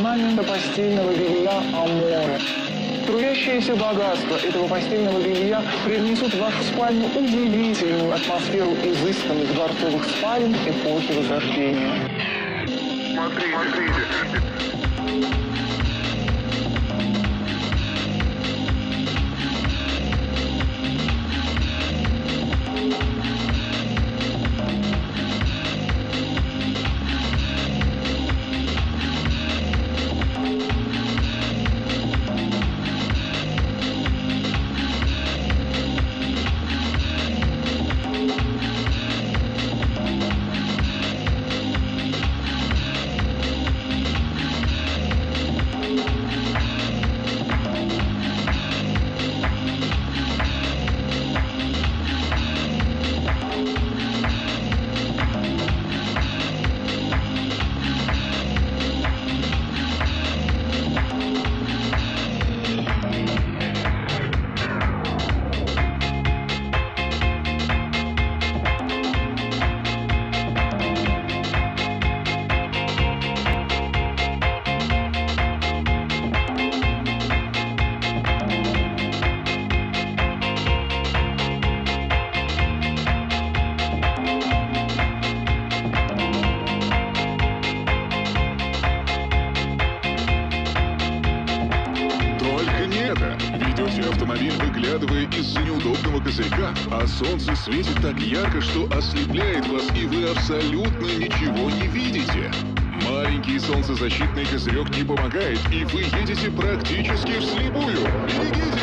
орнамента постельного белья Аморе. Струящееся богатство этого постельного белья привнесут в вашу спальню удивительную атмосферу изысканных дворцовых спален эпохи Возрождения. Смотри, смотрите. Ослепляет вас, и вы абсолютно ничего не видите. Маленький солнцезащитный козырек не помогает, и вы едете практически вслепую. Берегитесь!